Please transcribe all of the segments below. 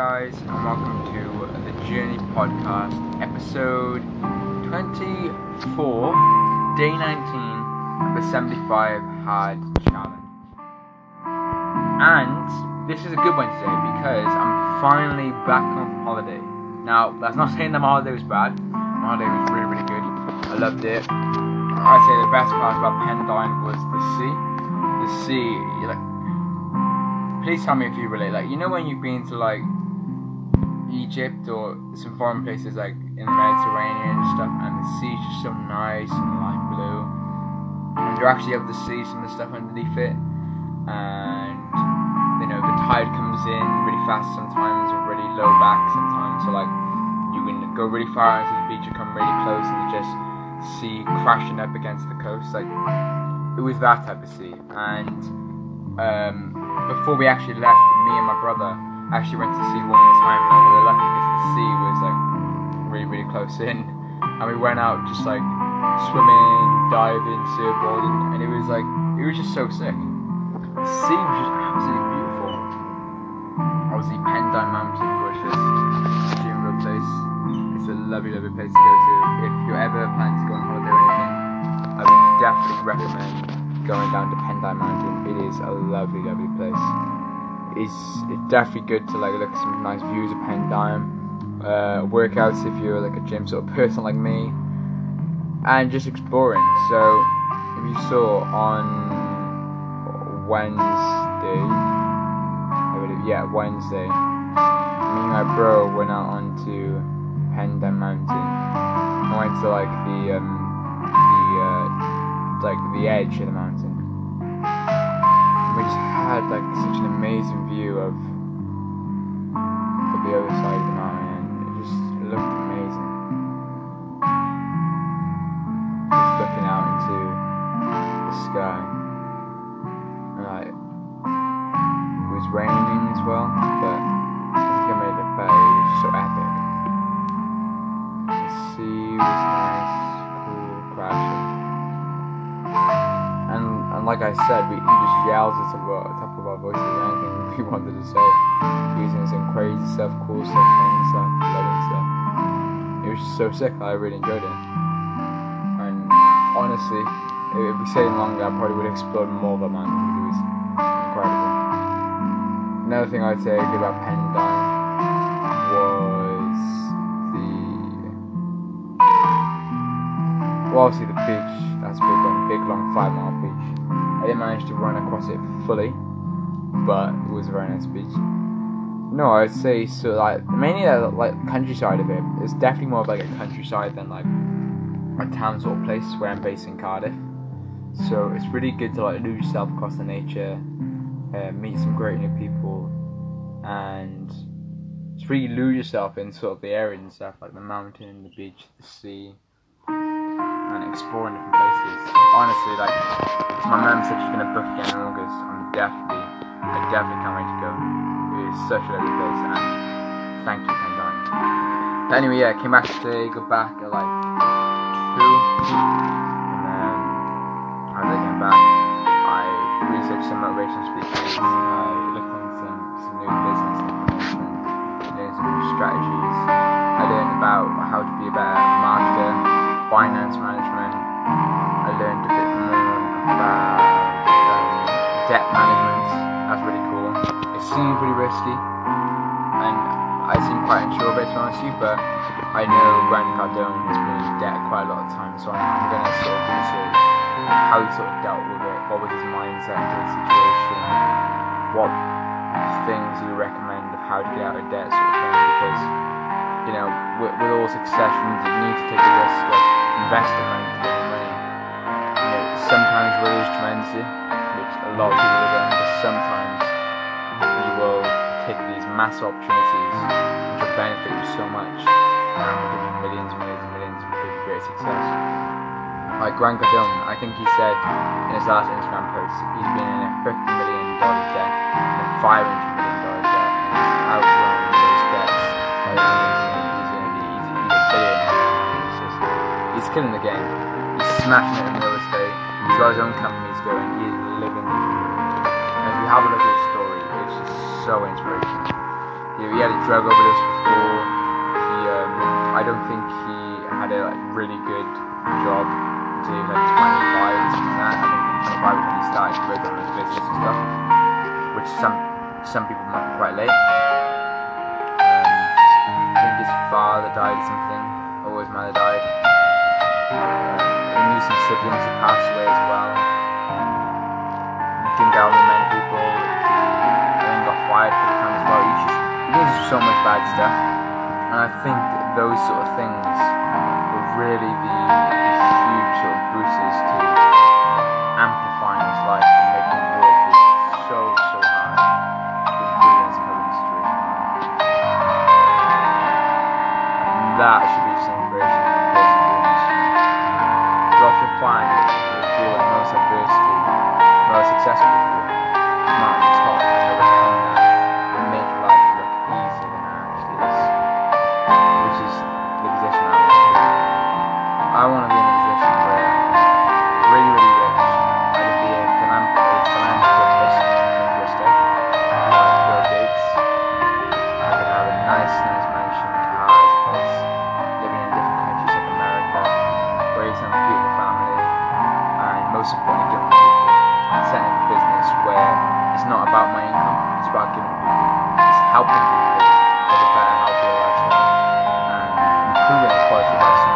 guys, and welcome to the Journey Podcast, episode 24, day 19 of the 75 Hard Challenge. And this is a good one today because I'm finally back on holiday. Now, that's not saying that my holiday was bad, my holiday was really, really good. I loved it. I'd say the best part about Pendine was the sea. The sea, like please tell me if you relate. Like, you know when you've been to like Egypt or some foreign places like in the Mediterranean and stuff, and the sea's just so nice and light blue, and you're actually able to see some of the stuff underneath it, and you know the tide comes in really fast sometimes or really low back sometimes, so like you can go really far into the beach and come really close and you just see crashing up against the coast. Like it was that type of sea, and um, before we actually left, me and my brother actually went to see one time. And we were lucky because the sea was like really, really close in, and we went out just like swimming, diving, surfboarding, and it was like it was just so sick. The sea was just absolutely beautiful. Obviously, Pendine Mountain was just a a place. It's a lovely, lovely place to go to. If you're ever planning to go on holiday or anything, I would definitely recommend going down to Pendine Mountain. It is a lovely, lovely place. It's, definitely good to like look at some nice views of Pendine. Uh, workouts if you're like a gym sort of person like me, and just exploring. So if you saw on Wednesday, yeah, Wednesday, me and my bro went out onto Pendine Mountain. I went to like the um, the uh, like the edge of the mountain. We just had like such an amazing view of of the other side of the mountain and it just looked amazing. Just looking out into the sky. Like it was raining as well, but like I said, we, we just yelled at the top, of our voices anything we wanted to say, using some crazy stuff, cool stuff, fun stuff, loving stuff. It was just so sick. I really enjoyed it. And honestly, if we stayed longer, I probably would have explored more of mountain it was incredible. Another thing I'd say about Pendine was the well, obviously the beach. That's a big one, big long five mile beach. I didn't manage to run across it fully, but it was a very nice beach. No, I'd say so. Like mainly the like countryside of it. It's definitely more of like a countryside than like a town sort of place where I'm based in Cardiff. So it's really good to like lose yourself across the nature, uh, meet some great new people, and just really lose yourself in sort of the area and stuff like the mountain, the beach, the sea and exploring different places. Honestly, like my mum said she's gonna book again in August. I'm definitely, I definitely can't wait to go. It is such a lovely place, and thank you, Pendine. But anyway, yeah, came back today. Got back at like two, and then as I came back, I researched some motivational speakers. I looked on some some new business information, learned some new strategies. I learned about how to be a better marketer finance management. Seem quite unsure of to be honest with you, but I know Grant Cardone has been in debt quite a lot of times, so I'm, I'm going to sort of research how he sort of dealt with it, what was his mindset into the situation, what things he would recommend of how to get out of debt sort of thing, because you know, with, with all success, you need to take the risk of investing money to make money. You know, sometimes will lose tremendously, which a lot of people have done, but sometimes massive opportunities which will benefit you so much and give you millions, and millions, and millions of really great success. Like Grant Cardone, I think he said in his last Instagram post, he's been in a $50 million debt, and a $500 million debt, and he's outgrown those debts by the end he's killing the game. He's smashing it in real estate. He's got his own companies going. He's living the dream. And if you have a look at his story, it's just so inspirational. He had a drug overdose before. He, um, I don't think he had a like, really good job he like 25 or something like that. I think 25 was when he started to work on his business and stuff, which some some people might be quite late. Um, I think his father died or something, or his mother died. Uh, he knew some siblings who passed away as well. He didn't get on with many people. He then got fired so much bad stuff, and I think those sort of things were really the huge sort of boosters to amplifying his life and making him work so so hard to improve his current situation. And that should be inspiration for perseverance. You often find that the people the most adversity, most successful it's not about my income, it's about giving people, it's helping people live a better, healthier lifestyle, and improving the quality of life so.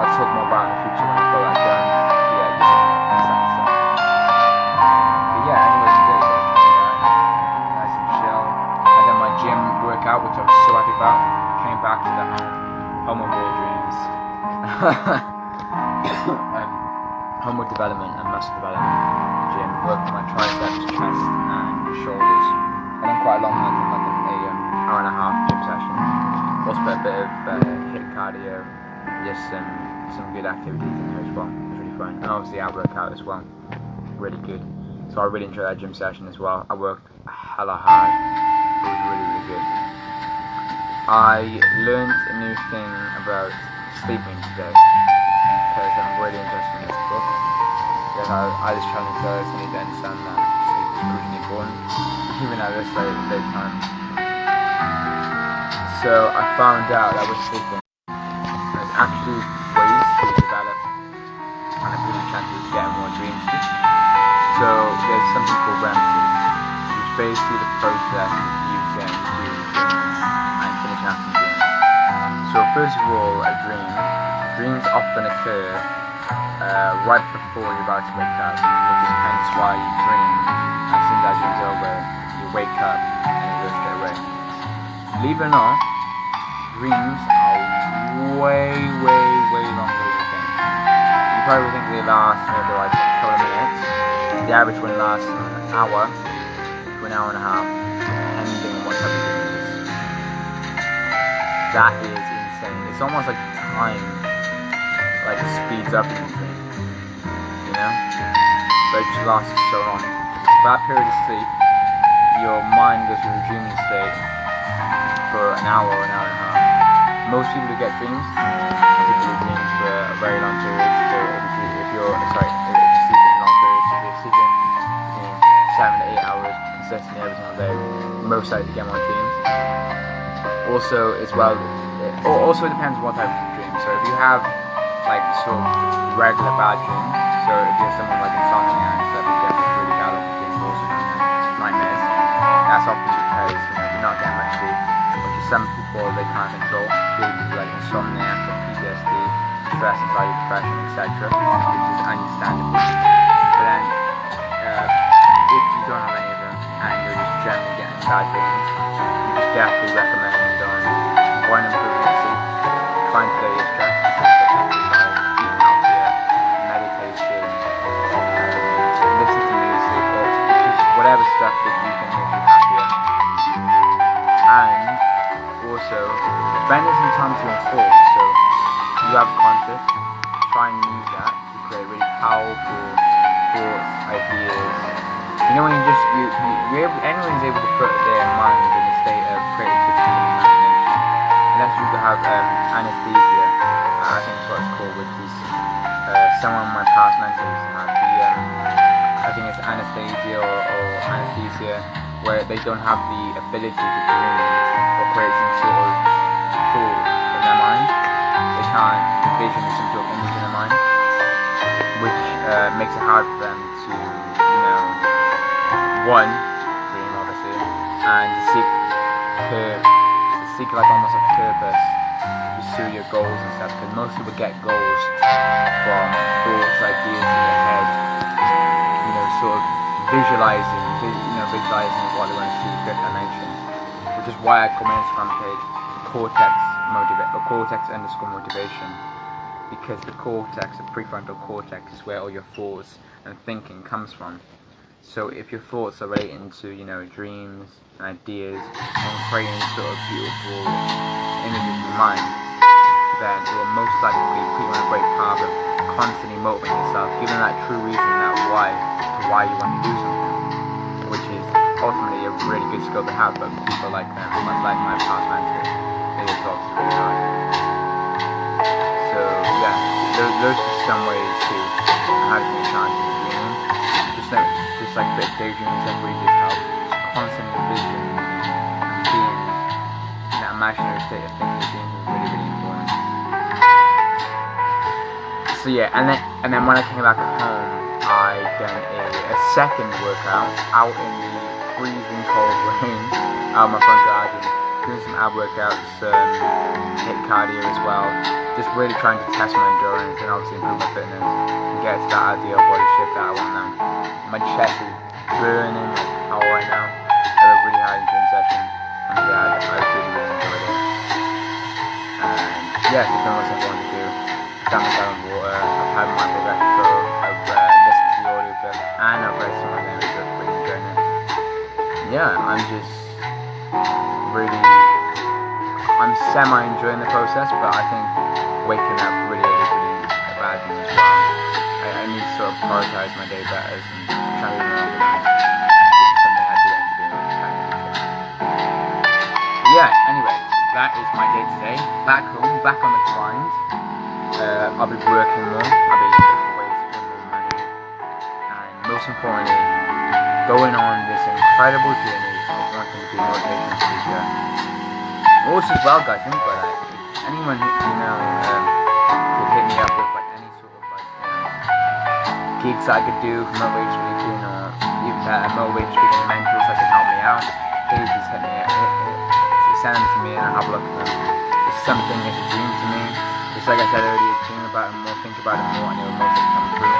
I'll talk more about in the future when I've got that done. Yeah, just exciting stuff. But yeah, anyway, today so nice and chill. I done my gym workout, which I was so happy about. Came back to the home, of all dreams. um, homework development and muscle development Worked on my triceps, chest, and shoulders. I done quite a long one, like a um, hour and a half gym session. Also put a bit of uh, HIIT cardio, just some some good activities in there as well. It was really fun, and obviously ab workout as well. Really good. So I really enjoyed that gym session as well. I worked hella hard. It was really really good. I learned a new thing about sleeping today because I'm really I, just tell us I need to understand that sleep is important, even at this late, late time. So I found out that with sleeping, there's actually ways to develop and improve chances of getting more dreams. So there's something called REM sleep, which basically the process of you getting to dreams and finishing after dreams. So first of all, a dream. Dreams often occur uh, right before you're about to wake up, which is hence why you dream. As soon as over, you wake up and you go straight away. Believe it or not, dreams are way, way, way longer than you think. You probably think they last maybe like a couple of minutes. The average one lasts an hour to an hour and a half, depending on what type of dream it is. That is insane. It's almost like time, like speeds up dream. You know? But just lasts so long. That period of sleep, your mind goes through a dreaming state for an hour or an hour and a half. Most people who get dreams, people who dream for a very long period. So if, you, you're sorry, if you're sleeping long periods, if you're sleeping seven to eight hours consistently every single day, most likely to get more dreams. Also, as well, it also depends on what type of dream. So if you have like of regular bad dreams, so if you're someone like insomnia and stuff, you get like really known as nightmares. That's often because you know you're not getting much sleep, which is some people they can't control due to like insomnia, or PTSD, stress, anxiety, depression, etc., which is understandable. But then, uh, if you don't have any of them and you're just generally getting bad dreams, we definitely recommend spending some time to thoughts. So you have content, try and use that to create really powerful thoughts, ideas. You know when you just you, you able, anyone's able to put their mind in a state of creativity and imagination. Unless you have um, anesthesia, uh, I think that's what it's called, which is uh, someone my past mentor used to have. The, um, I think it's anesthesia or, or anesthesia where they don't have the ability to dream or create some sort of thought in their mind. They can't envision some sort of image in their mind, which uh, makes it hard for them to, you know, one, dream obviously, and to seek, pur- to seek like almost a purpose pursue your goals and stuff because most people get goals from thoughts, ideas in their head, you know, sort of visualizing, you know, visualizing what they want to see fifth dimension, which is why I call my Instagram page Cortex Motivate or Cortex underscore motivation because the cortex, the prefrontal cortex, is where all your thoughts and thinking comes from. So if your thoughts are relating to, you know, dreams and ideas and creating sort of beautiful images in your mind, then it will most likely put you on a great path of constantly motivating yourself, giving that true reason, that why, to why you want to do something, which is ultimately a really good skill to have, but people like them, like my past mentors, those, those are some ways to how to be challenging the dreaming. Just like, just like bit daydreaming, where you just help constantly vision and being in that imaginary state of thinking is really, really important. so yeah, and then and then when I came back home, I done a, a second workout out in the freezing cold rain out of my front garden, doing some ab workouts, um, HIIT cardio as well, just really trying to test my endurance and obviously improve my fitness and get to that ideal body shape that I want now. My chest is burning hell right now. I had a really hard gym session, and yeah, I, I really really enjoyed it. And yeah, it's been what I wanted to do the down water. I've had my progression pro. I've uh, listened to the audiobook and I've read some of them. So I'm really enjoying it. Yeah, I'm just really, I'm semi enjoying the process, but I think waking up really really. I, I need to sort of prioritize my day better and try to be. Something I do. Yeah, anyway, that is my day today. Back home, back on the grind. Uh, I'll be working more. I'll be looking for ways to more money, and most importantly, going on this incredible journey of wanting to be a motivational speaker. Also, as well, guys, think about that. Anyone you know um, could hit me up with like any sort of like know, gigs I could do for motivation speaking or even uh, motivation speaking mentors that can help me out, please just hit me up. Hit, hit, send them to me and I'll have a look at them. It's something that's a dream to me just like I said earlier, dream about it more, think about it more, and it will most likely come true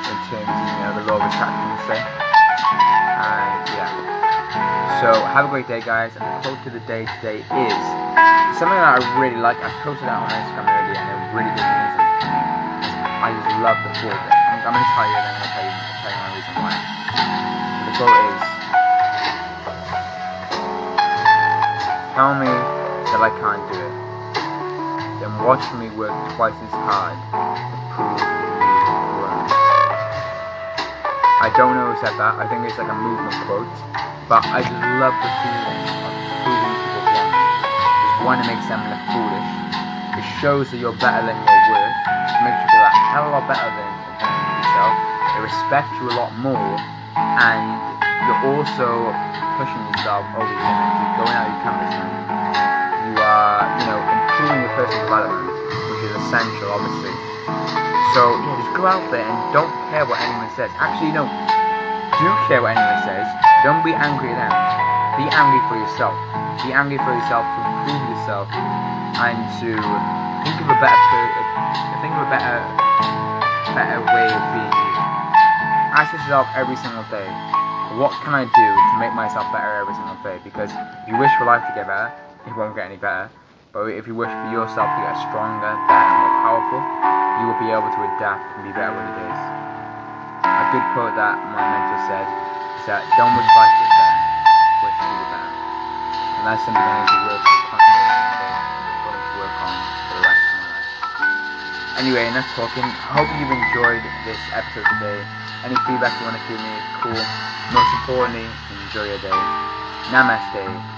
in terms of, you know, the law of attraction, say. And yeah. So have a great day, guys. And the quote of the day today is something that I really like. I posted that on Instagram already, and it really did me. I just love the quote. I'm, I'm going to tell you, then I'm going to tell you, tell you my reason why. The quote is. Tell me that I can't do it then watch me work twice as hard to prove I don't know who said that. I think it's like a movement quote. But I just love the feeling of proving people. Just one, it makes them look foolish. It shows that you're better than your worth. It makes you feel a hell of a lot better than, yourself. It respects you a lot more. And you're also pushing yourself over the limit. You're going out of your comfort zone. You are, you know, improving your personal development, which is essential, obviously. So, yeah, just go out there and don't care what anyone says. Actually, no, do care what anyone says. Don't be angry at them. Be angry for yourself. Be angry for yourself to improve yourself and to think of a better, think of a better, better way of being. Ask yourself every single day, what can I do to make myself better every single day? Because if you wish for life to get better, it won't get any better. But if you wish for yourself to get stronger, better, and more powerful, you will be able to adapt and be better with it is. A good quote that my mentor said is that don't life was better, wish you were better. And that's something I need to work on work on for the rest of my life. Anyway, enough talking. Hope you've enjoyed this episode today. Any feedback you want to give me is cool. Most importantly, enjoy your day. Namaste.